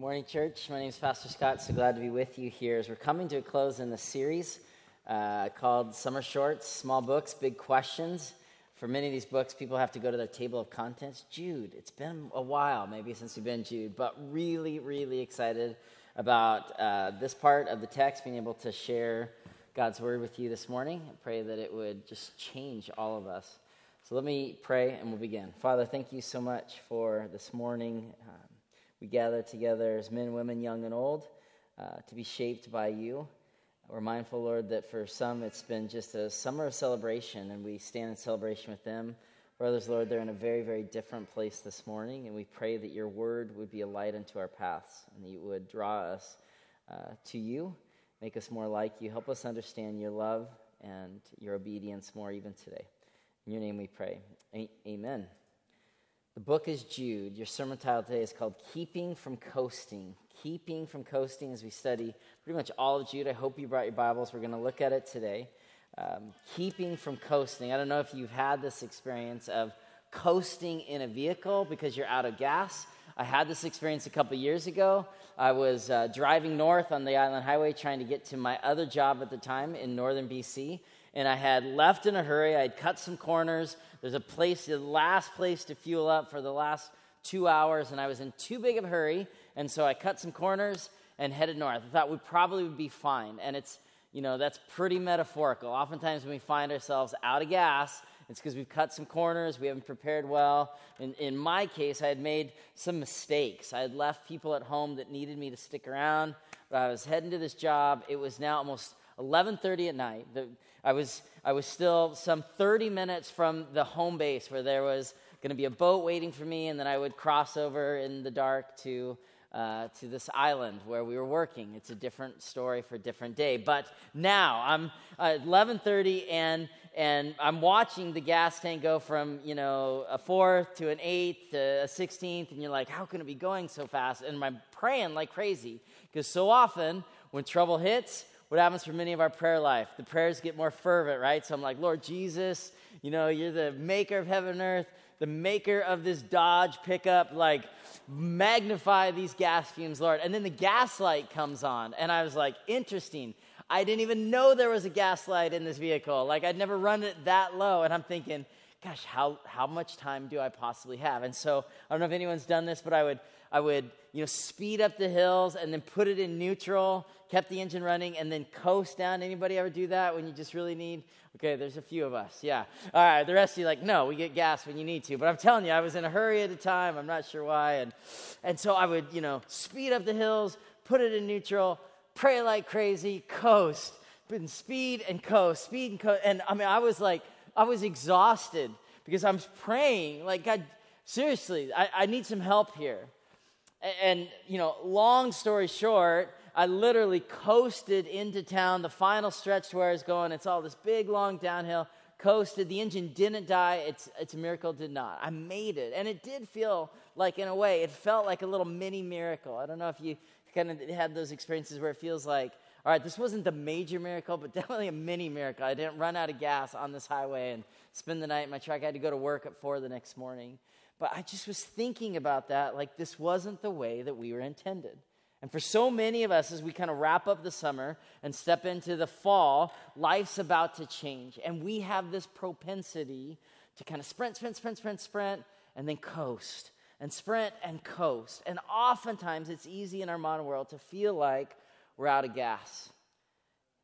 Morning, church. My name is Pastor Scott. So glad to be with you here as we're coming to a close in the series uh, called Summer Shorts Small Books, Big Questions. For many of these books, people have to go to their table of contents. Jude, it's been a while maybe since we've been Jude, but really, really excited about uh, this part of the text, being able to share God's word with you this morning. I pray that it would just change all of us. So let me pray and we'll begin. Father, thank you so much for this morning. Um, we gather together as men, women, young, and old uh, to be shaped by you. We're mindful, Lord, that for some it's been just a summer of celebration, and we stand in celebration with them. Brothers, Lord, they're in a very, very different place this morning, and we pray that your word would be a light unto our paths and that you would draw us uh, to you, make us more like you, help us understand your love and your obedience more even today. In your name we pray. A- amen. The book is Jude. Your sermon title today is called Keeping from Coasting. Keeping from Coasting as we study pretty much all of Jude. I hope you brought your Bibles. We're going to look at it today. Um, keeping from coasting. I don't know if you've had this experience of coasting in a vehicle because you're out of gas. I had this experience a couple years ago. I was uh, driving north on the Island Highway trying to get to my other job at the time in northern BC and I had left in a hurry. I had cut some corners. There's a place, the last place to fuel up for the last two hours, and I was in too big of a hurry, and so I cut some corners and headed north. I thought we probably would be fine, and it's you know that's pretty metaphorical. Oftentimes when we find ourselves out of gas, it's because we've cut some corners, we haven't prepared well. In, in my case, I had made some mistakes. I had left people at home that needed me to stick around, but I was heading to this job. It was now almost 11:30 at night. The, I was I was still some 30 minutes from the home base where there was going to be a boat waiting for me, and then I would cross over in the dark to uh, to this island where we were working. It's a different story for a different day. But now I'm at 11:30, and and I'm watching the gas tank go from you know a fourth to an eighth to a sixteenth, and you're like, how can it be going so fast? And I'm praying like crazy because so often when trouble hits, what happens for many of our prayer life? The prayers get more fervent, right? So I'm like, Lord Jesus, you know, you're the maker of heaven and earth, the maker of this Dodge pickup, like, magnify these gas fumes, Lord. And then the gas light comes on, and I was like, interesting. I didn't even know there was a gas light in this vehicle. Like, I'd never run it that low. And I'm thinking, gosh, how, how much time do I possibly have? And so I don't know if anyone's done this, but I would I would, you know, speed up the hills and then put it in neutral, kept the engine running, and then coast down. Anybody ever do that when you just really need? Okay, there's a few of us. Yeah. All right. The rest of you like, no, we get gas when you need to. But I'm telling you, I was in a hurry at a time. I'm not sure why. And and so I would, you know, speed up the hills, put it in neutral, pray like crazy, coast, and speed and coast, speed and coast. And I mean, I was like, I was exhausted because I'm praying, like, God, seriously, I, I need some help here. And, you know, long story short, I literally coasted into town, the final stretch to where I was going. It's all this big, long downhill. Coasted. The engine didn't die. It's, it's a miracle, did not. I made it. And it did feel like, in a way, it felt like a little mini miracle. I don't know if you kind of had those experiences where it feels like, all right, this wasn't the major miracle, but definitely a mini miracle. I didn't run out of gas on this highway and spend the night in my truck. I had to go to work at four the next morning. But I just was thinking about that like this wasn't the way that we were intended. And for so many of us, as we kind of wrap up the summer and step into the fall, life's about to change. And we have this propensity to kind of sprint, sprint, sprint, sprint, sprint, and then coast, and sprint and coast. And oftentimes it's easy in our modern world to feel like we're out of gas.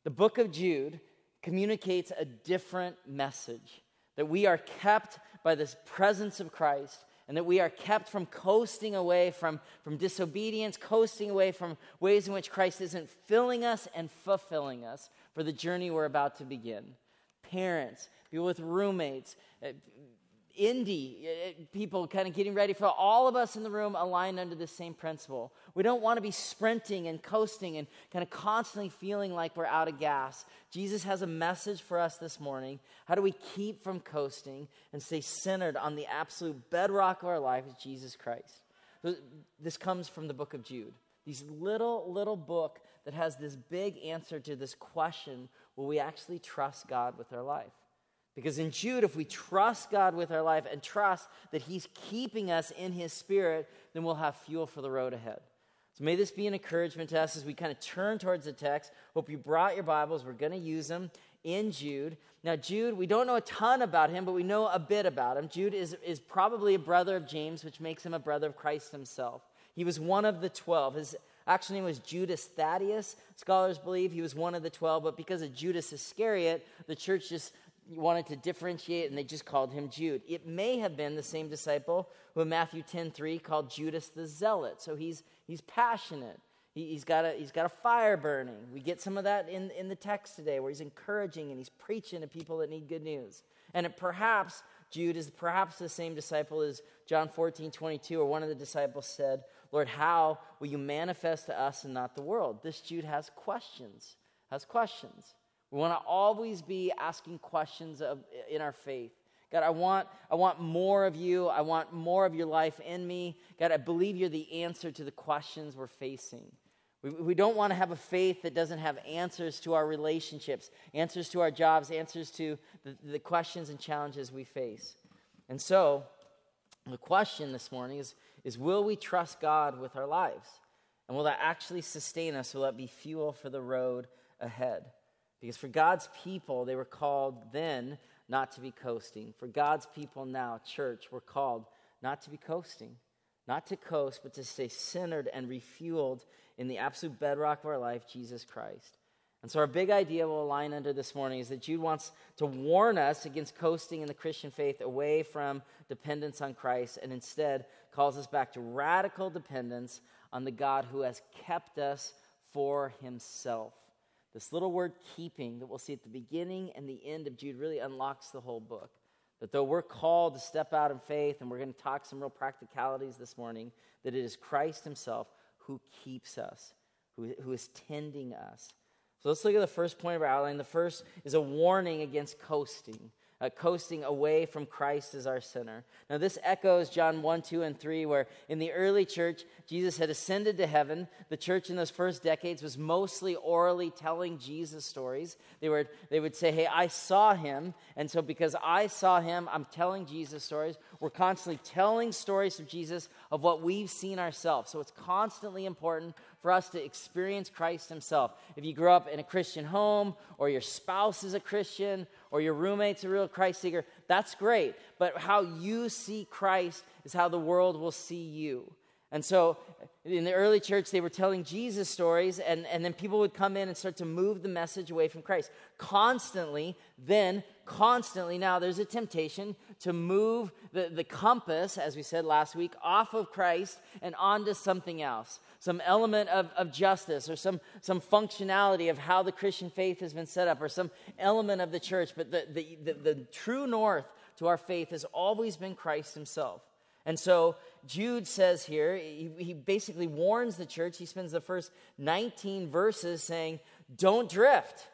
The book of Jude communicates a different message that we are kept by this presence of Christ and that we are kept from coasting away from, from disobedience, coasting away from ways in which Christ isn't filling us and fulfilling us for the journey we're about to begin. Parents, people with roommates, uh, indie uh, people kind of getting ready for all of us in the room aligned under the same principle. We don't want to be sprinting and coasting and kind of constantly feeling like we're out of gas. Jesus has a message for us this morning. How do we keep from coasting and stay centered on the absolute bedrock of our life is Jesus Christ? This comes from the book of Jude. These little, little book that has this big answer to this question will we actually trust God with our life? Because in Jude, if we trust God with our life and trust that He's keeping us in His Spirit, then we'll have fuel for the road ahead. So may this be an encouragement to us as we kind of turn towards the text. Hope you brought your Bibles. We're going to use them in Jude. Now, Jude, we don't know a ton about him, but we know a bit about him. Jude is, is probably a brother of James, which makes him a brother of Christ himself. He was one of the 12. His actual name was Judas Thaddeus. Scholars believe he was one of the 12, but because of Judas Iscariot, the church just wanted to differentiate and they just called him Jude. It may have been the same disciple who in Matthew 10 3 called Judas the Zealot. So he's, he's passionate. He, has got a, he's got a fire burning. We get some of that in, in the text today where he's encouraging and he's preaching to people that need good news. And it, perhaps Jude is perhaps the same disciple as John 14 22, or one of the disciples said, Lord, how will you manifest to us and not the world? This Jude has questions, has questions. We want to always be asking questions of, in our faith. God, I want, I want more of you. I want more of your life in me. God, I believe you're the answer to the questions we're facing. We, we don't want to have a faith that doesn't have answers to our relationships, answers to our jobs, answers to the, the questions and challenges we face. And so, the question this morning is, is will we trust God with our lives? And will that actually sustain us? Will that be fuel for the road ahead? Because for God's people, they were called then not to be coasting. For God's people now, church, we're called not to be coasting, not to coast, but to stay centered and refueled in the absolute bedrock of our life, Jesus Christ. And so, our big idea will align under this morning is that Jude wants to warn us against coasting in the Christian faith away from dependence on Christ and instead calls us back to radical dependence on the God who has kept us for himself. This little word keeping that we'll see at the beginning and the end of Jude really unlocks the whole book. That though we're called to step out in faith, and we're going to talk some real practicalities this morning, that it is Christ Himself who keeps us, who, who is tending us. So let's look at the first point of our outline. The first is a warning against coasting uh, coasting away from Christ as our center. Now, this echoes John 1, 2, and 3, where in the early church, Jesus had ascended to heaven. The church in those first decades was mostly orally telling Jesus stories. They, were, they would say, Hey, I saw him. And so, because I saw him, I'm telling Jesus stories. We're constantly telling stories of Jesus of what we've seen ourselves. So, it's constantly important for us to experience Christ Himself. If you grew up in a Christian home, or your spouse is a Christian, or your roommate's a real Christ seeker, that's great. But how you see Christ is how the world will see you. And so in the early church, they were telling Jesus stories, and, and then people would come in and start to move the message away from Christ. Constantly, then, constantly, now there's a temptation to move the, the compass, as we said last week, off of Christ and onto something else some element of, of justice or some, some functionality of how the Christian faith has been set up or some element of the church. But the, the, the, the true north to our faith has always been Christ himself. And so Jude says here, he, he, basically warns the church. He spends the first 19 verses saying, Don't drift.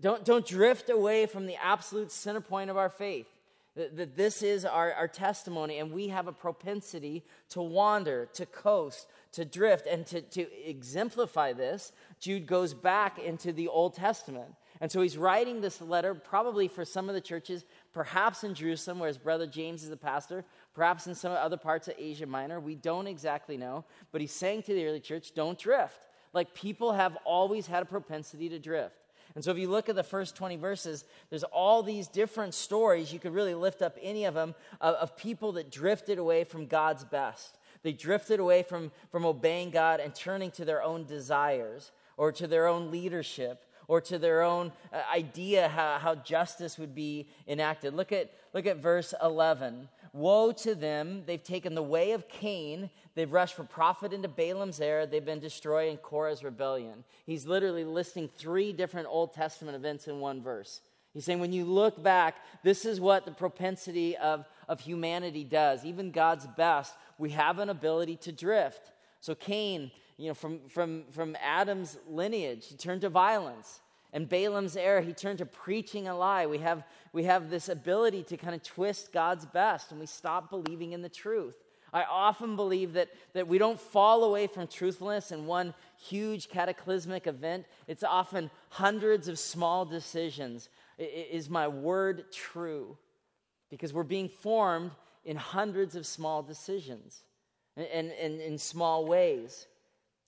Don't, don't drift away from the absolute center point of our faith. That, that this is our, our testimony, and we have a propensity to wander, to coast, to drift. And to, to exemplify this, Jude goes back into the Old Testament. And so he's writing this letter probably for some of the churches, perhaps in Jerusalem, where his brother James is the pastor, perhaps in some other parts of Asia Minor. We don't exactly know. But he's saying to the early church, don't drift. Like people have always had a propensity to drift. And so if you look at the first 20 verses, there's all these different stories. You could really lift up any of them of, of people that drifted away from God's best. They drifted away from, from obeying God and turning to their own desires or to their own leadership or to their own uh, idea how, how justice would be enacted. Look at, look at verse 11. Woe to them! They've taken the way of Cain. They've rushed for profit into Balaam's error. They've been destroying Korah's rebellion. He's literally listing three different Old Testament events in one verse. He's saying, when you look back, this is what the propensity of, of humanity does. Even God's best, we have an ability to drift. So, Cain, you know, from, from, from Adam's lineage, he turned to violence and Balaam's error, he turned to preaching a lie. We have, we have this ability to kind of twist God's best and we stop believing in the truth. I often believe that, that we don't fall away from truthfulness in one huge cataclysmic event. It's often hundreds of small decisions. Is my word true? Because we're being formed in hundreds of small decisions and in small ways.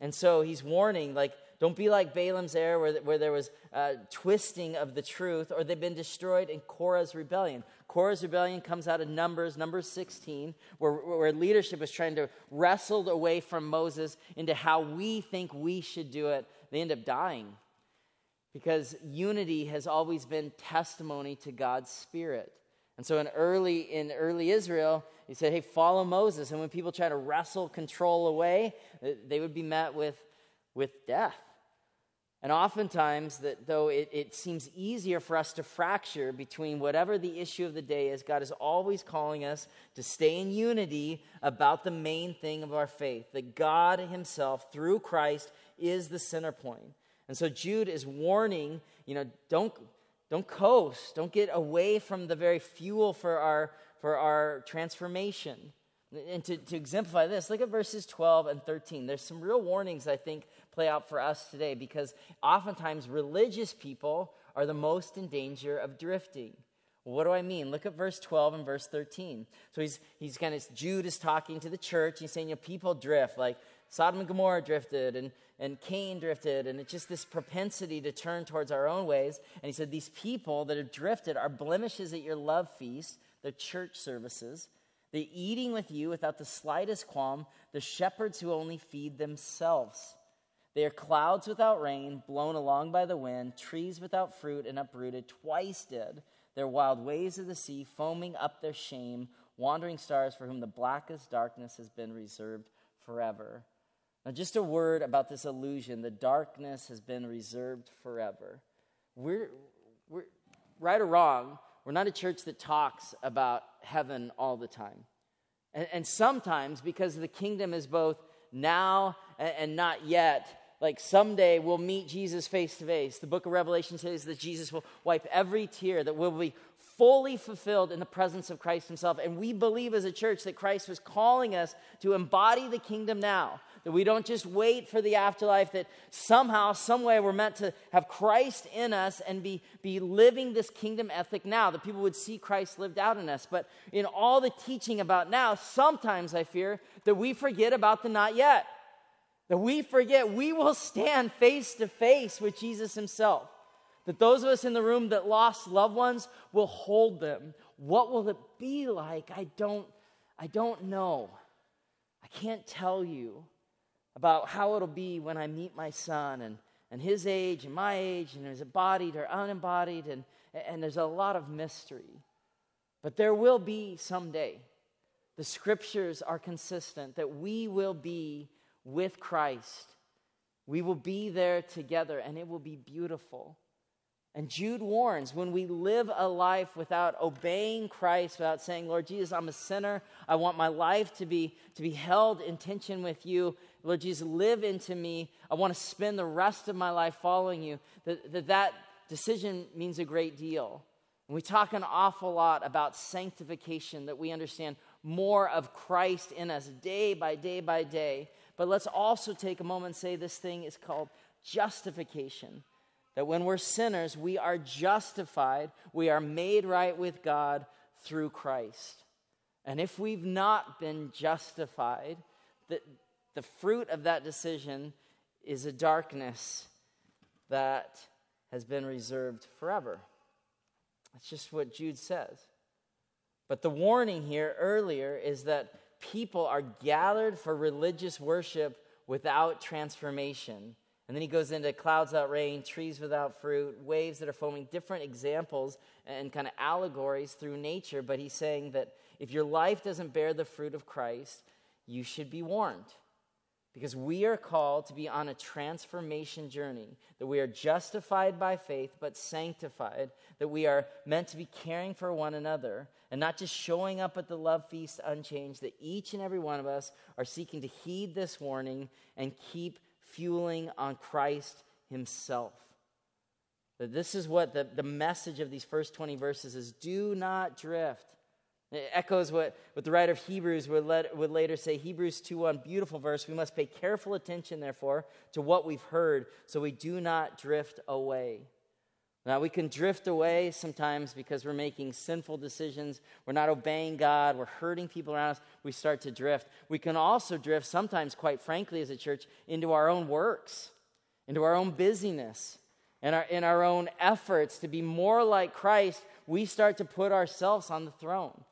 And so he's warning, like, don't be like Balaam's error, where, where there was uh, twisting of the truth, or they've been destroyed in Korah's rebellion. Korah's rebellion comes out of Numbers, number 16, where, where leadership is trying to wrestle away from Moses into how we think we should do it. They end up dying because unity has always been testimony to God's Spirit. And so in early in early Israel, he said, "Hey, follow Moses." And when people try to wrestle control away, they would be met with with death. And oftentimes, that though it, it seems easier for us to fracture between whatever the issue of the day is, God is always calling us to stay in unity about the main thing of our faith that God Himself, through Christ, is the center point. And so Jude is warning, you know, don't, don't coast, don't get away from the very fuel for our, for our transformation. And to, to exemplify this, look at verses 12 and 13. There's some real warnings, I think, play out for us today because oftentimes religious people are the most in danger of drifting. what do I mean? Look at verse 12 and verse 13. So he's, he's kind of, Jude is talking to the church. He's saying, you know, people drift, like Sodom and Gomorrah drifted and, and Cain drifted, and it's just this propensity to turn towards our own ways. And he said, these people that have drifted are blemishes at your love feast, the church services. They're eating with you without the slightest qualm, the shepherds who only feed themselves. They are clouds without rain, blown along by the wind, trees without fruit and uprooted, twice dead. They're wild waves of the sea, foaming up their shame, wandering stars for whom the blackest darkness has been reserved forever. Now, just a word about this illusion the darkness has been reserved forever. We're, we're right or wrong, we're not a church that talks about heaven all the time. And, and sometimes, because the kingdom is both now and, and not yet, like someday we'll meet Jesus face to face. The book of Revelation says that Jesus will wipe every tear, that we'll be fully fulfilled in the presence of Christ Himself. And we believe as a church that Christ was calling us to embody the kingdom now. That we don't just wait for the afterlife, that somehow, someway, we're meant to have Christ in us and be, be living this kingdom ethic now, that people would see Christ lived out in us. But in all the teaching about now, sometimes I fear that we forget about the not yet. That we forget we will stand face to face with Jesus himself. That those of us in the room that lost loved ones will hold them. What will it be like? I don't I don't know. I can't tell you about how it'll be when I meet my son and, and his age and my age, and is it bodied or unembodied, and, and there's a lot of mystery. But there will be someday. The scriptures are consistent that we will be with Christ. We will be there together, and it will be beautiful. And Jude warns when we live a life without obeying Christ, without saying, Lord Jesus, I'm a sinner. I want my life to be, to be held in tension with you. Lord Jesus, live into me. I want to spend the rest of my life following you. That that, that decision means a great deal. And we talk an awful lot about sanctification, that we understand more of Christ in us day by day by day. But let's also take a moment and say this thing is called justification. That when we're sinners, we are justified, we are made right with God through Christ. And if we've not been justified, the, the fruit of that decision is a darkness that has been reserved forever. That's just what Jude says. But the warning here earlier is that people are gathered for religious worship without transformation. And then he goes into clouds without rain, trees without fruit, waves that are foaming, different examples and kind of allegories through nature. But he's saying that if your life doesn't bear the fruit of Christ, you should be warned. Because we are called to be on a transformation journey, that we are justified by faith, but sanctified, that we are meant to be caring for one another, and not just showing up at the love feast unchanged, that each and every one of us are seeking to heed this warning and keep fueling on Christ Himself. That this is what the, the message of these first 20 verses is do not drift. It echoes what, what the writer of Hebrews would, let, would later say. Hebrews 2 1, beautiful verse. We must pay careful attention, therefore, to what we've heard so we do not drift away. Now, we can drift away sometimes because we're making sinful decisions. We're not obeying God. We're hurting people around us. We start to drift. We can also drift, sometimes, quite frankly, as a church, into our own works, into our own busyness, and our, in our own efforts to be more like Christ. We start to put ourselves on the throne.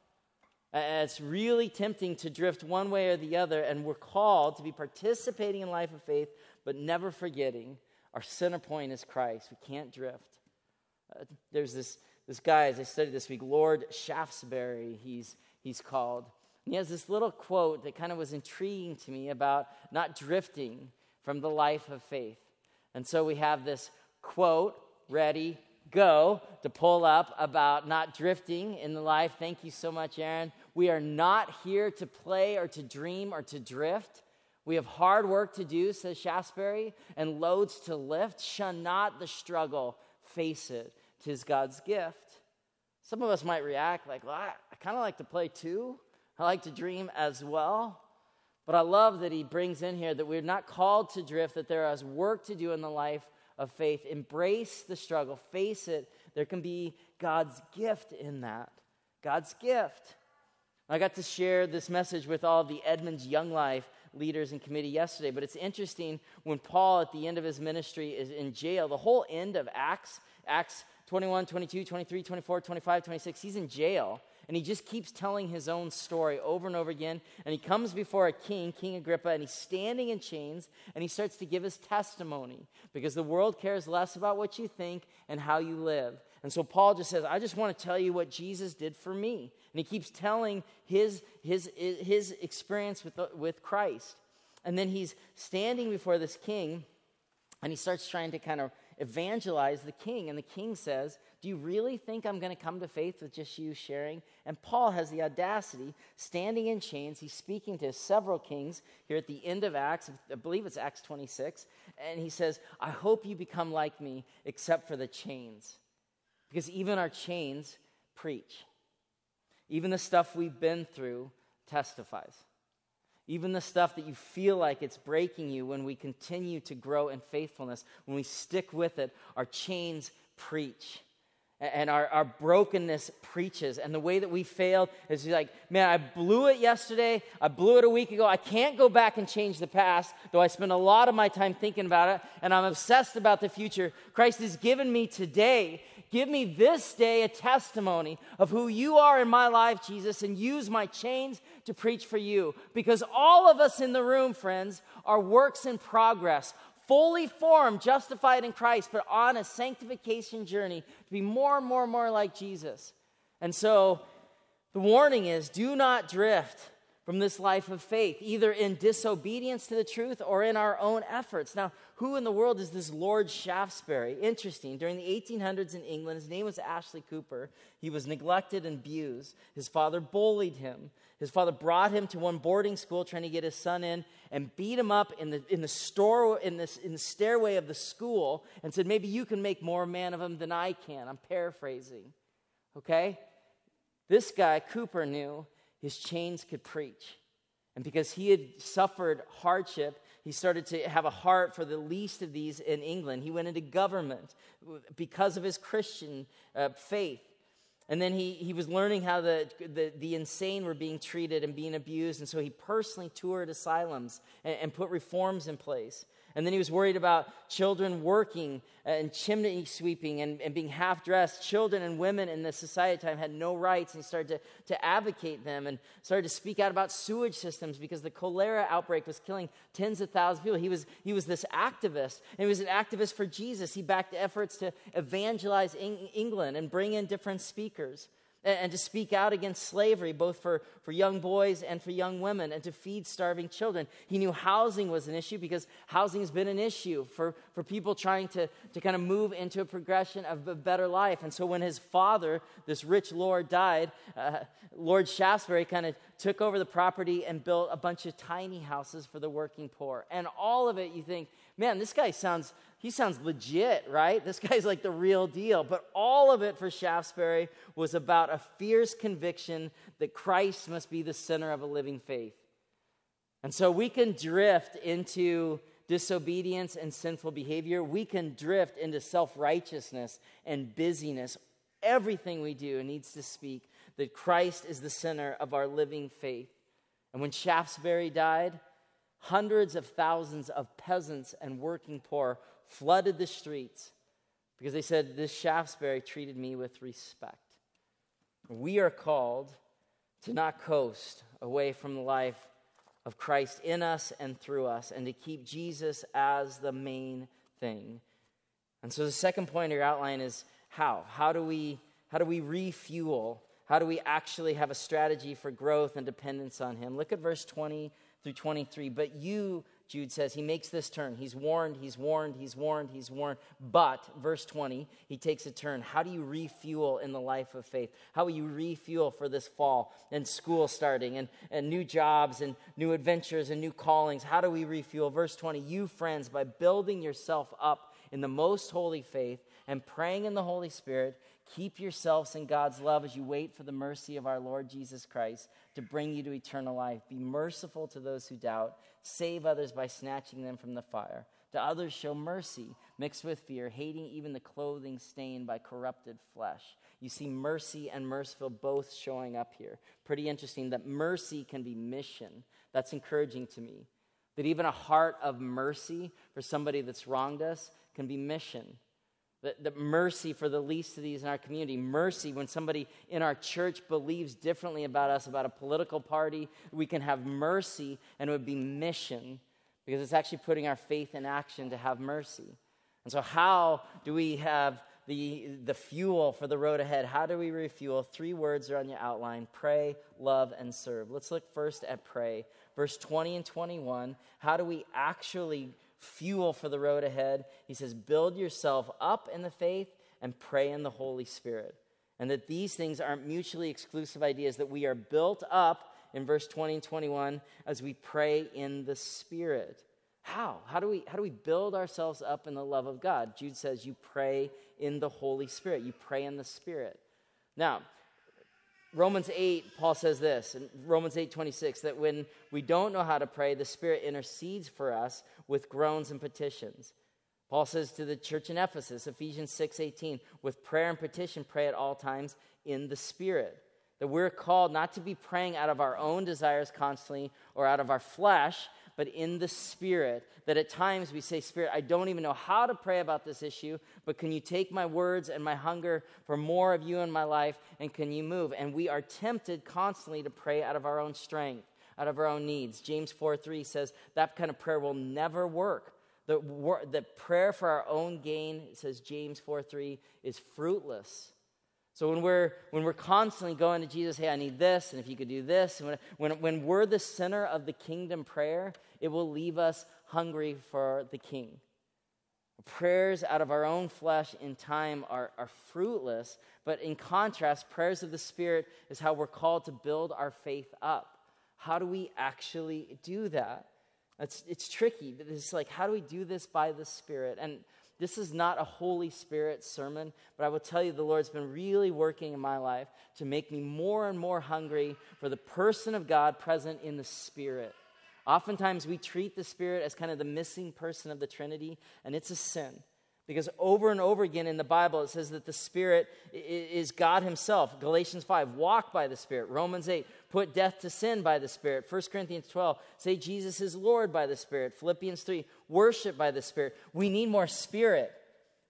And it's really tempting to drift one way or the other, and we're called to be participating in life of faith, but never forgetting our center point is Christ. We can't drift. There's this, this guy, as I studied this week, Lord Shaftesbury, he's, he's called. And he has this little quote that kind of was intriguing to me about not drifting from the life of faith. And so we have this quote ready, go to pull up about not drifting in the life. Thank you so much, Aaron. We are not here to play or to dream or to drift. We have hard work to do, says Shaftesbury, and loads to lift. Shun not the struggle, face it. Tis God's gift. Some of us might react like, well, I, I kind of like to play too. I like to dream as well. But I love that he brings in here that we're not called to drift, that there is work to do in the life of faith. Embrace the struggle, face it. There can be God's gift in that. God's gift. I got to share this message with all the Edmonds Young Life leaders and committee yesterday, but it's interesting when Paul, at the end of his ministry, is in jail. The whole end of Acts, Acts 21, 22, 23, 24, 25, 26, he's in jail. And he just keeps telling his own story over and over again. And he comes before a king, King Agrippa, and he's standing in chains and he starts to give his testimony because the world cares less about what you think and how you live. And so Paul just says, I just want to tell you what Jesus did for me. And he keeps telling his, his, his experience with, with Christ. And then he's standing before this king and he starts trying to kind of evangelize the king. And the king says, Do you really think I'm going to come to faith with just you sharing? And Paul has the audacity, standing in chains. He's speaking to several kings here at the end of Acts. I believe it's Acts 26. And he says, I hope you become like me, except for the chains. Because even our chains preach. Even the stuff we've been through testifies. Even the stuff that you feel like it's breaking you when we continue to grow in faithfulness, when we stick with it, our chains preach. And our, our brokenness preaches. And the way that we failed is like, man, I blew it yesterday. I blew it a week ago. I can't go back and change the past, though I spend a lot of my time thinking about it. And I'm obsessed about the future. Christ has given me today Give me this day a testimony of who you are in my life, Jesus, and use my chains to preach for you. Because all of us in the room, friends, are works in progress, fully formed, justified in Christ, but on a sanctification journey to be more and more and more like Jesus. And so the warning is do not drift from this life of faith, either in disobedience to the truth or in our own efforts. Now, who in the world is this Lord Shaftesbury? Interesting. During the 1800s in England, his name was Ashley Cooper. He was neglected and abused. His father bullied him. His father brought him to one boarding school trying to get his son in and beat him up in the, in the, store, in, this, in the stairway of the school and said, Maybe you can make more man of him than I can. I'm paraphrasing. Okay? This guy, Cooper, knew his chains could preach. And because he had suffered hardship, he started to have a heart for the least of these in England. He went into government because of his Christian uh, faith. And then he, he was learning how the, the, the, insane were being treated and being abused. And so he personally toured asylums and, and put reforms in place. And then he was worried about children working and chimney sweeping and, and being half dressed. Children and women in the society time had no rights. And he started to, to advocate them and started to speak out about sewage systems because the cholera outbreak was killing tens of thousands of people. He was, he was this activist, and he was an activist for Jesus. He backed efforts to evangelize England and bring in different speakers and, to speak out against slavery, both for, for young boys and for young women, and to feed starving children. He knew housing was an issue because housing has been an issue for, for people trying to, to kind of move into a progression of a better life. And so when his father, this rich lord, died, uh, Lord Shaftesbury kind of took over the property and built a bunch of tiny houses for the working poor. And all of it, you think, man, this guy sounds he sounds legit, right? This guy's like the real deal. But all of it for Shaftesbury was about a fierce conviction that Christ must be the center of a living faith. And so we can drift into disobedience and sinful behavior, we can drift into self righteousness and busyness. Everything we do needs to speak that Christ is the center of our living faith. And when Shaftesbury died, hundreds of thousands of peasants and working poor flooded the streets because they said, This Shaftesbury treated me with respect. We are called to not coast away from the life of Christ in us and through us, and to keep Jesus as the main thing. And so the second point of your outline is how? How do we, how do we refuel? How do we actually have a strategy for growth and dependence on Him? Look at verse 20 through 23. But you, Jude says, he makes this turn. He's warned, he's warned, he's warned, he's warned. But, verse 20, he takes a turn. How do you refuel in the life of faith? How will you refuel for this fall and school starting and, and new jobs and new adventures and new callings? How do we refuel? Verse 20, you friends, by building yourself up in the most holy faith and praying in the Holy Spirit, Keep yourselves in God's love as you wait for the mercy of our Lord Jesus Christ to bring you to eternal life. Be merciful to those who doubt. Save others by snatching them from the fire. To others, show mercy mixed with fear, hating even the clothing stained by corrupted flesh. You see mercy and merciful both showing up here. Pretty interesting that mercy can be mission. That's encouraging to me. That even a heart of mercy for somebody that's wronged us can be mission the, the mercy for the least of these in our community. Mercy when somebody in our church believes differently about us, about a political party. We can have mercy, and it would be mission because it's actually putting our faith in action to have mercy. And so, how do we have the, the fuel for the road ahead? How do we refuel? Three words are on your outline pray, love, and serve. Let's look first at pray. Verse 20 and 21. How do we actually fuel for the road ahead. He says, Build yourself up in the faith and pray in the Holy Spirit. And that these things aren't mutually exclusive ideas, that we are built up in verse 20 and 21 as we pray in the Spirit. How? How do, we, how do we build ourselves up in the love of God? Jude says, You pray in the Holy Spirit, you pray in the Spirit. Now, Romans 8, Paul says this in Romans 8 26, that when we don't know how to pray, the Spirit intercedes for us with groans and petitions. Paul says to the church in Ephesus, Ephesians 6 18, with prayer and petition, pray at all times in the Spirit. That we're called not to be praying out of our own desires constantly or out of our flesh, but in the Spirit. That at times we say, Spirit, I don't even know how to pray about this issue, but can you take my words and my hunger for more of you in my life, and can you move? And we are tempted constantly to pray out of our own strength, out of our own needs. James 4 3 says that kind of prayer will never work. The, the prayer for our own gain, says James 4 3, is fruitless. So when we're, when we're constantly going to Jesus, hey, I need this, and if you could do this, and when, when, we're the center of the kingdom prayer, it will leave us hungry for the king. Prayers out of our own flesh in time are, are fruitless, but in contrast, prayers of the Spirit is how we're called to build our faith up. How do we actually do that? It's, it's tricky. It's like, how do we do this by the Spirit? And this is not a Holy Spirit sermon, but I will tell you the Lord's been really working in my life to make me more and more hungry for the person of God present in the Spirit. Oftentimes we treat the Spirit as kind of the missing person of the Trinity, and it's a sin. Because over and over again in the Bible, it says that the Spirit is God Himself. Galatians 5, walk by the Spirit. Romans 8, put death to sin by the Spirit. 1 Corinthians 12, say Jesus is Lord by the Spirit. Philippians 3, worship by the Spirit. We need more Spirit.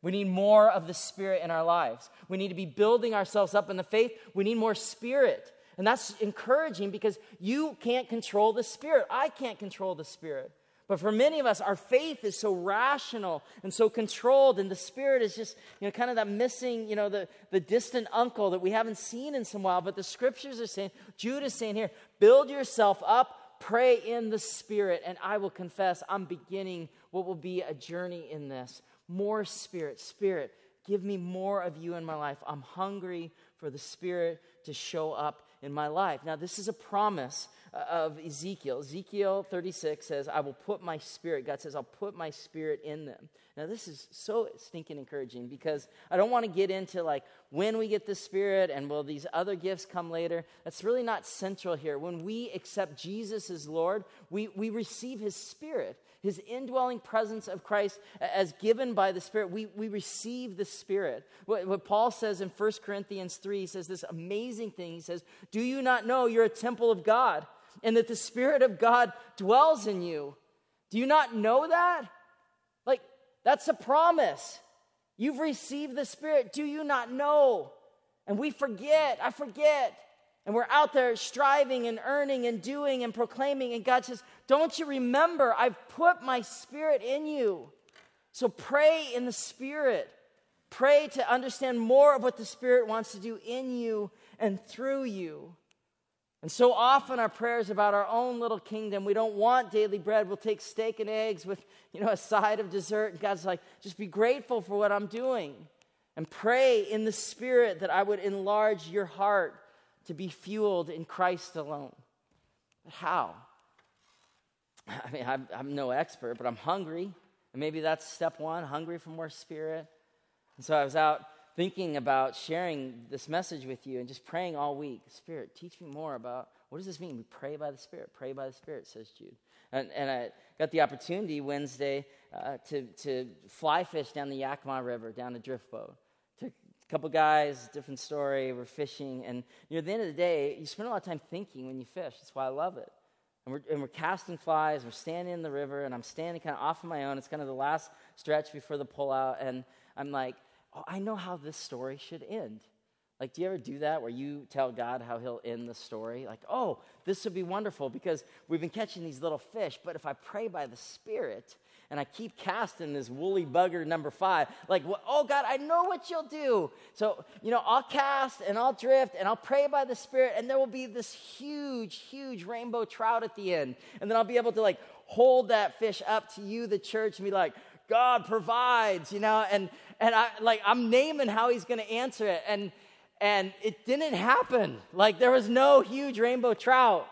We need more of the Spirit in our lives. We need to be building ourselves up in the faith. We need more Spirit. And that's encouraging because you can't control the Spirit. I can't control the Spirit. But for many of us, our faith is so rational and so controlled, and the spirit is just, you know, kind of that missing, you know, the, the distant uncle that we haven't seen in some while. But the scriptures are saying, Jude is saying here, build yourself up, pray in the spirit, and I will confess I'm beginning what will be a journey in this. More spirit, spirit, give me more of you in my life. I'm hungry for the spirit to show up in my life. Now, this is a promise of Ezekiel. Ezekiel 36 says, I will put my spirit, God says, I'll put my spirit in them. Now, this is so stinking encouraging because I don't want to get into like when we get the spirit and will these other gifts come later. That's really not central here. When we accept Jesus as Lord, we, we receive his spirit. his indwelling presence of Christ as given by the Spirit. We, we receive the Spirit. What, what Paul says in 1 Corinthians 3, he says this amazing thing. He says, Do you not know you're a temple of God and that the Spirit of God dwells in you? Do you not know that? Like, that's a promise. You've received the Spirit. Do you not know? And we forget. I forget. And we're out there striving and earning and doing and proclaiming. And God says, Don't you remember? I've put my spirit in you. So pray in the spirit. Pray to understand more of what the spirit wants to do in you and through you. And so often our prayers about our own little kingdom. We don't want daily bread. We'll take steak and eggs with, you know, a side of dessert. And God's like, just be grateful for what I'm doing. And pray in the spirit that I would enlarge your heart to be fueled in Christ alone. But how? I mean, I'm, I'm, no expert, but I'm hungry. And maybe that's step one hungry for more spirit. And so I was out thinking about sharing this message with you and just praying all week. Spirit, teach me more about what does this mean? We pray by the Spirit. Pray by the Spirit, says Jude. And, and I got the opportunity Wednesday uh, to, to fly fish down the Yakima River, down a drift boat Took a couple guys, different story, we're fishing, and at the end of the day, you spend a lot of time thinking when you fish. That's why I love it. And we're, and we're casting flies, we're standing in the river, and I'm standing kind of off on my own. It's kind of the last stretch before the pullout, and I'm like, oh, I know how this story should end. Like, do you ever do that where you tell God how he'll end the story? Like, oh, this would be wonderful because we've been catching these little fish, but if I pray by the Spirit, and I keep casting this woolly bugger number five. Like, oh God, I know what you'll do. So, you know, I'll cast and I'll drift and I'll pray by the Spirit, and there will be this huge, huge rainbow trout at the end. And then I'll be able to like hold that fish up to you, the church, and be like, God provides, you know, and and I like I'm naming how he's gonna answer it. And and it didn't happen. Like there was no huge rainbow trout.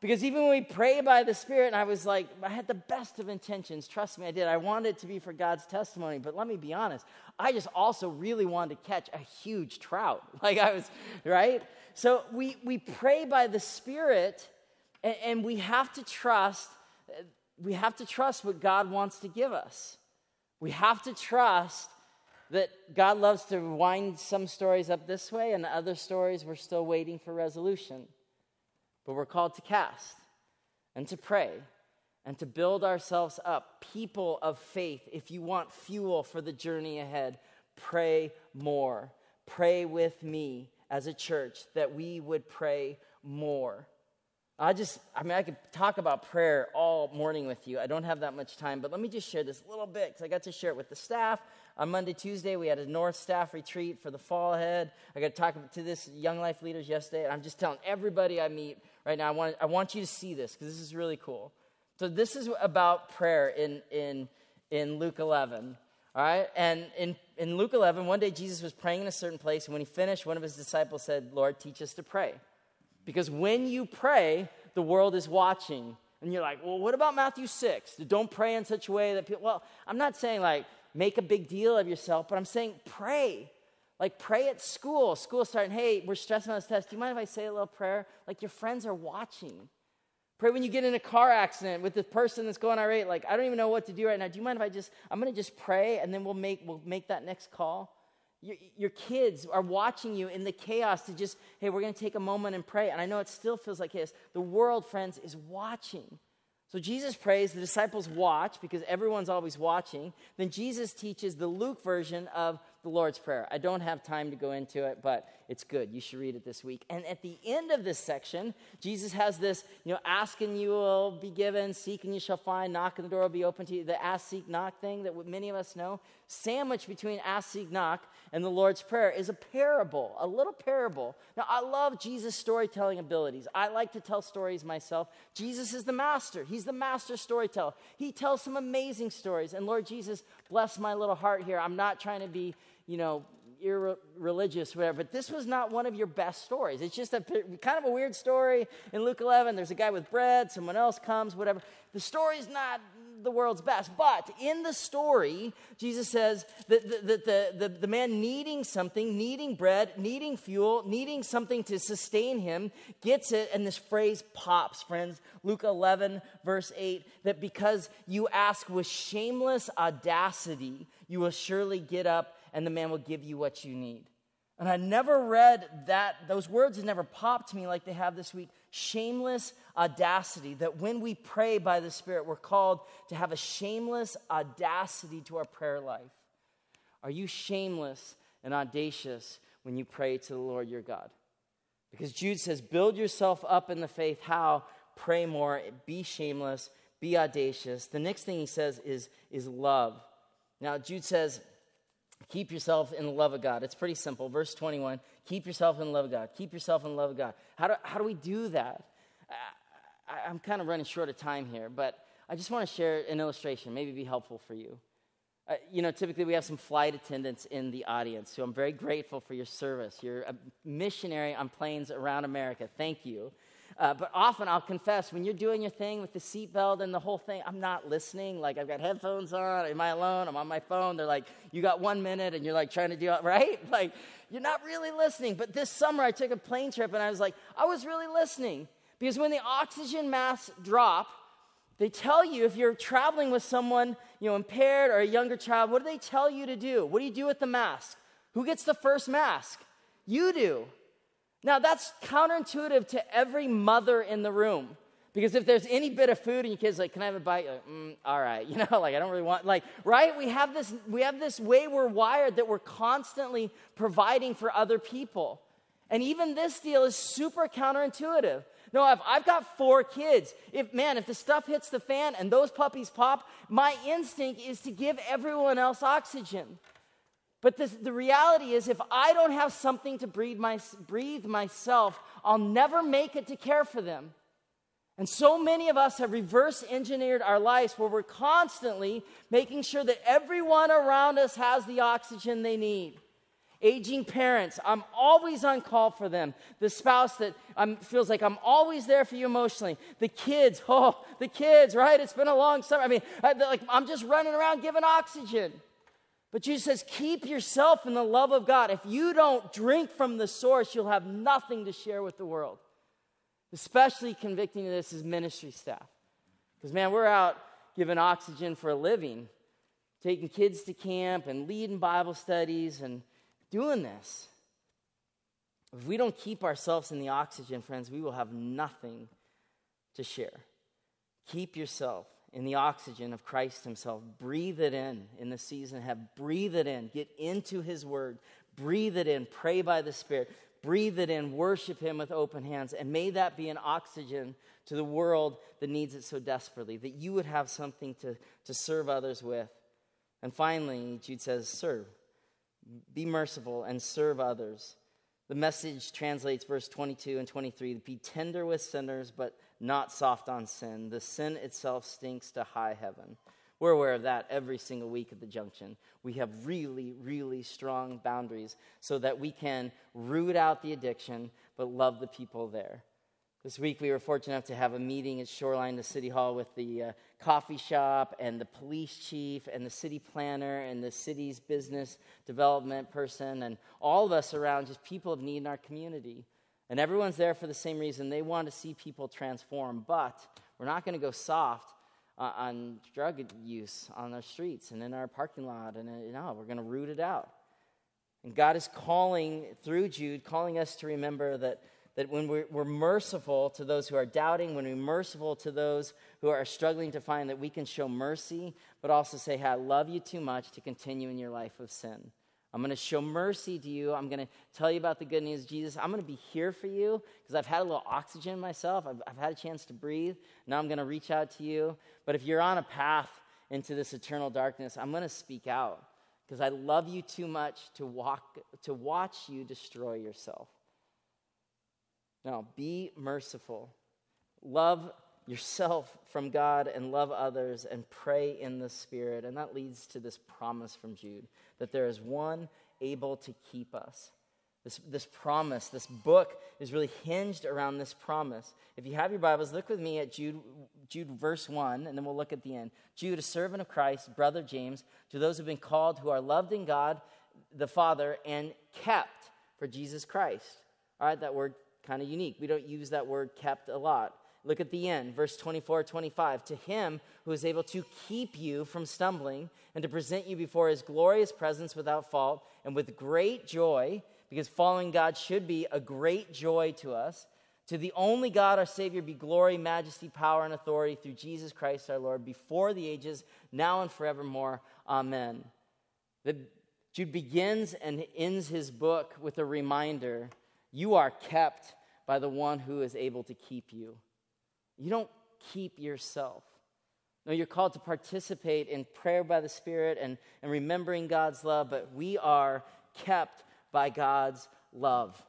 Because even when we pray by the Spirit, and I was like, I had the best of intentions. Trust me, I did. I wanted it to be for God's testimony. But let me be honest, I just also really wanted to catch a huge trout. Like I was, right? So we, we pray by the Spirit, and, and we have to trust, we have to trust what God wants to give us. We have to trust that God loves to wind some stories up this way, and other stories we're still waiting for resolution. But we're called to cast and to pray and to build ourselves up, people of faith. If you want fuel for the journey ahead, pray more. Pray with me as a church that we would pray more. I just, I mean, I could talk about prayer all morning with you. I don't have that much time, but let me just share this little bit because I got to share it with the staff. On Monday, Tuesday, we had a North Staff retreat for the fall ahead. I got to talk to this Young Life leaders yesterday, and I'm just telling everybody I meet right now, I want, I want you to see this because this is really cool. So, this is about prayer in, in, in Luke 11. All right? And in, in Luke 11, one day Jesus was praying in a certain place, and when he finished, one of his disciples said, Lord, teach us to pray. Because when you pray, the world is watching. And you're like, well, what about Matthew 6? Don't pray in such a way that people, well, I'm not saying like make a big deal of yourself, but I'm saying pray. Like pray at school. School starting, hey, we're stressing on this test. Do you mind if I say a little prayer? Like your friends are watching. Pray when you get in a car accident with the person that's going irate. Like, I don't even know what to do right now. Do you mind if I just, I'm going to just pray and then we'll make, we'll make that next call? Your, your kids are watching you in the chaos to just, hey, we're going to take a moment and pray. And I know it still feels like chaos. The world, friends, is watching. So Jesus prays, the disciples watch because everyone's always watching. Then Jesus teaches the Luke version of the Lord's Prayer. I don't have time to go into it, but it's good. You should read it this week. And at the end of this section, Jesus has this, you know, ask and you will be given, seek and you shall find, knock and the door will be open to you. The ask, seek, knock thing that many of us know. Sandwiched between ask, seek, knock and the Lord's Prayer is a parable, a little parable. Now, I love Jesus' storytelling abilities. I like to tell stories myself. Jesus is the master, He's the master storyteller. He tells some amazing stories. And Lord Jesus, bless my little heart here. I'm not trying to be you know, irreligious, whatever. But this was not one of your best stories. It's just a kind of a weird story in Luke 11. There's a guy with bread, someone else comes, whatever. The story's not the world's best. But in the story, Jesus says that the, the, the, the, man needing something, needing bread, needing fuel, needing something to sustain him, gets it, and this phrase pops, friends. Luke 11, verse 8, that because you ask with shameless audacity, you will surely get up and the man will give you what you need. And I never read that, those words never popped to me like they have this week. Shameless audacity. That when we pray by the Spirit, we're called to have a shameless audacity to our prayer life. Are you shameless and audacious when you pray to the Lord your God? Because Jude says, build yourself up in the faith. How? Pray more, be shameless, be audacious. The next thing he says is, is love. Now, Jude says, Keep yourself in the love of God. It's pretty simple. Verse 21 Keep yourself in the love of God. Keep yourself in the love of God. How do, how do we do that? I, am kind of running short of time here, but I just want to share an illustration, maybe be helpful for you. Uh, you know, typically we have some flight attendants in the audience, so I'm very grateful for your service. You're a missionary on planes around America. Thank you. Uh, but often I'll confess, when you're doing your thing with the seatbelt and the whole thing, I'm not listening. Like, I've got headphones on. Am I alone? I'm on my phone. They're like, you got one minute, and you're like trying to do it, right? Like, you're not really listening. But this summer, I took a plane trip, and I was like, I was really listening. Because when the oxygen masks drop, they tell you if you're traveling with someone, you know, impaired or a younger child, what do they tell you to do? What do you do with the mask? Who gets the first mask? You do. Now, that's counterintuitive to every mother in the room. Because if there's any bit of food and your kid's like, "Can I have a bite?" Like, mm, all right, you know, like I don't really want, like, right? We have this, we have this way we're wired that we're constantly providing for other people, and even this deal is super counterintuitive. No, if I've got four kids, if man, if the stuff hits the fan and those puppies pop, my instinct is to give everyone else oxygen. But this, the reality is, if I don't have something to breathe, my, breathe myself, I'll never make it to care for them. And so many of us have reverse engineered our lives where we're constantly making sure that everyone around us has the oxygen they need. Aging parents, I'm always on call for them. The spouse that I'm, feels like I'm always there for you emotionally. The kids, oh, the kids, right? It's been a long summer. I mean, I, like, I'm just running around giving oxygen. But Jesus says, keep yourself in the love of God. If you don't drink from the source, you'll have nothing to share with the world. Especially convicting of this is ministry staff. Because, man, we're out giving oxygen for a living, taking kids to camp and leading Bible studies and doing this. If we don't keep ourselves in the oxygen, friends, we will have nothing to share. Keep yourself in the oxygen of Christ Himself. Breathe it in in the season have. Breathe it in. Get into His Word. Breathe it in. Pray by the Spirit. Breathe it in. Worship Him with open hands. And may that be an oxygen to the world that needs it so desperately, that you would have something to, to serve others with. And finally, Jude says, serve. Be merciful and serve others. The message translates verse 22 and 23 be tender with sinners, but not soft on sin. The sin itself stinks to high heaven. We're aware of that every single week at the junction. We have really, really strong boundaries so that we can root out the addiction, but love the people there. This week we were fortunate enough to have a meeting at Shoreline, the city hall, with the uh, coffee shop and the police chief and the city planner and the city's business development person and all of us around just people of need in our community. And everyone's there for the same reason. They want to see people transform. But we're not going to go soft uh, on drug use on our streets and in our parking lot. And uh, no, we're going to root it out. And God is calling, through Jude, calling us to remember that, that when we're, we're merciful to those who are doubting, when we're merciful to those who are struggling to find that we can show mercy, but also say, hey, I love you too much to continue in your life of sin. I'm going to show mercy to you. I'm going to tell you about the good news Jesus. I'm going to be here for you because I've had a little oxygen myself. I've, I've had a chance to breathe. Now I'm going to reach out to you. But if you're on a path into this eternal darkness, I'm going to speak out because I love you too much to, walk, to watch you destroy yourself. Now, be merciful. Love yourself from God and love others and pray in the Spirit. And that leads to this promise from Jude that there is one able to keep us. this, this promise. This book is really hinged around this promise. If you have your Bibles, look with me at Jude, Jude verse 1, and then we'll look at the end. Jude, a servant of Christ, brother James, to those who have been called, who are loved in God the Father, and kept for Jesus Christ. All right, that word kind of unique. We don't use that word kept a lot. Look at the end, verse 24 25. To him who is able to keep you from stumbling and to present you before his glorious presence without fault and with great joy, because following God should be a great joy to us. To the only God, our Savior, be glory, majesty, power, and authority through Jesus Christ our Lord, before the ages, now and forevermore. Amen. The, Jude begins and ends his book with a reminder you are kept by the one who is able to keep you. You don't keep yourself. No, you're called to participate in prayer by the Spirit and, and remembering God's love, but we are kept by God's love.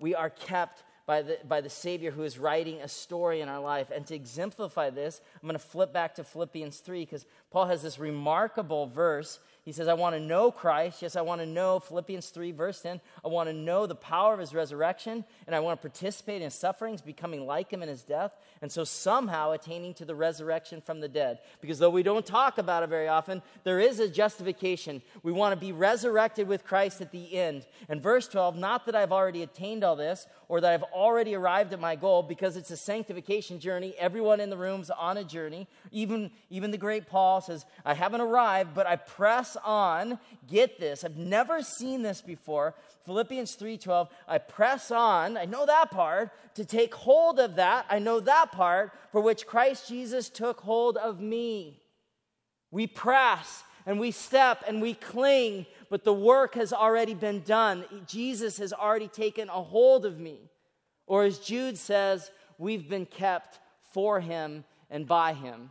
We are kept by the, by the Savior who is writing a story in our life. And to exemplify this, I'm going to flip back to Philippians 3 because Paul has this remarkable verse he says, I want to know Christ. Yes, I want to know Philippians 3, verse 10. I want to know the power of his resurrection, and I want to participate in his sufferings, becoming like him in his death, and so somehow attaining to the resurrection from the dead. Because though we don't talk about it very often, there is a justification. We want to be resurrected with Christ at the end. And verse 12, not that I've already attained all this or that I've already arrived at my goal, because it's a sanctification journey. Everyone in the room's on a journey. Even, even the great Paul says, I haven't arrived, but I press on. Get this. I've never seen this before. Philippians 3:12. I press on. I know that part to take hold of that. I know that part for which Christ Jesus took hold of me. We press and we step and we cling, but the work has already been done. Jesus has already taken a hold of me. Or as Jude says, we've been kept for him and by him.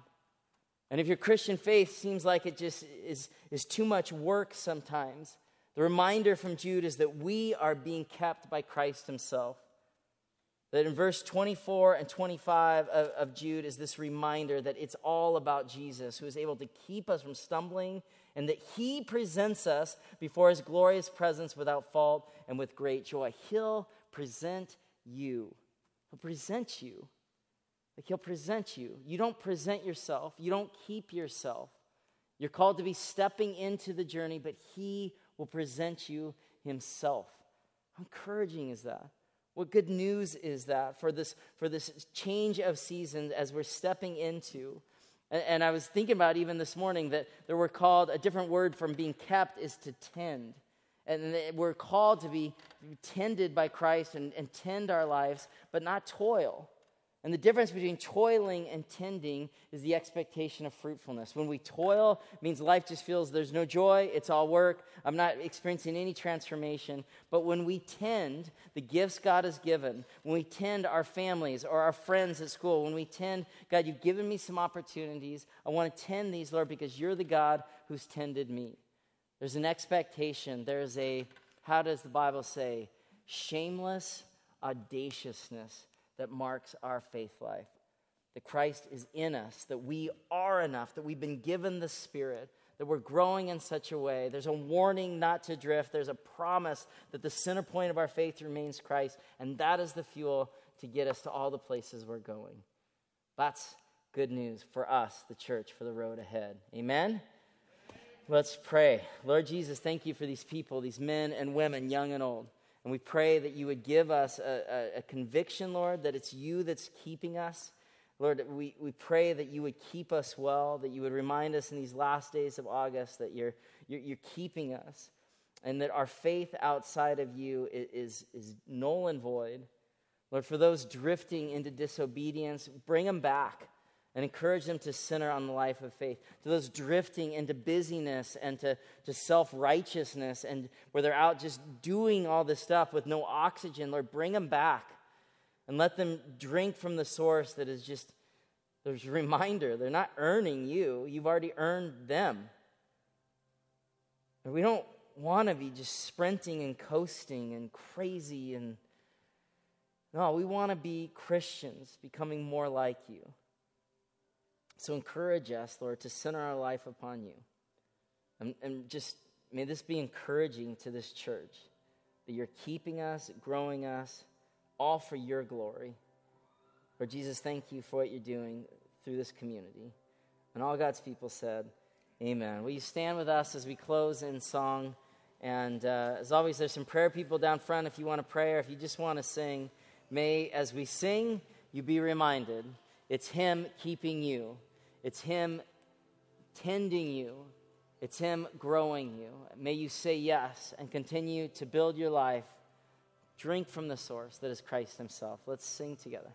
And if your Christian faith seems like it just is, is too much work sometimes, the reminder from Jude is that we are being kept by Christ Himself. That in verse 24 and 25 of, of, Jude is this reminder that it's all about Jesus, who is able to keep us from stumbling, and that He presents us before His glorious presence without fault and with great joy. He'll present you. He'll present you. Like he'll present you. You don't present yourself, you don't keep yourself. You're called to be stepping into the journey, but he will present you himself. How encouraging is that? What good news is that for this, for this change of seasons as we're stepping into? And, and I was thinking about even this morning that, there we're called, a different word from being kept is to tend. And we're called to be tended by Christ and, and tend our lives, but not toil. And the difference between toiling and tending is the expectation of fruitfulness. When we toil, means life just feels there's no joy, it's all work, I'm not experiencing any transformation. But when we tend the gifts God has given, when we tend our families or our friends at school, when we tend, God, you've given me some opportunities, I want to tend these, Lord, because you're the God who's tended me. There's an expectation, there's a, how does the Bible say, shameless audaciousness that marks our faith life. That Christ is in us, that we are enough, that we've been given the Spirit, that we're growing in such a way. There's a warning not to drift, there's a promise that the center point of our faith remains Christ, and that is the fuel to get us to all the places we're going. That's good news for us, the church, for the road ahead. Amen? Let's pray. Lord Jesus, thank you for these people, these men and women, young and old. And we pray that you would give us a, a, a, conviction, Lord, that it's you that's keeping us. Lord, we, we pray that you would keep us well, that you would remind us in these last days of August that you're, you're, you're keeping us, and that our faith outside of you is, is null and void. Lord, for those drifting into disobedience, bring them back and encourage them to center on the life of faith. To those drifting into busyness and to, to self righteousness and where they're out just doing all this stuff with no oxygen, Lord, bring them back and let them drink from the source that is just, there's a reminder they're not earning you, you've already earned them. And we don't want to be just sprinting and coasting and crazy and no, we want to be Christians, becoming more like you. So encourage us, Lord, to center our life upon you. And, and just may this be encouraging to this church. that you're keeping us, growing us, all for your glory. Lord Jesus, thank you for what you're doing through this community. And all God's people said, Amen. Will you stand with us as we close in song? And uh, as always, there's some prayer people down front if you want to pray or if you just want to sing. May, as we sing, you be reminded it's Him keeping you, it's Him tending you, it's Him growing you. May you say yes and continue to build your life. Drink from the source that is Christ Himself. Let's sing together.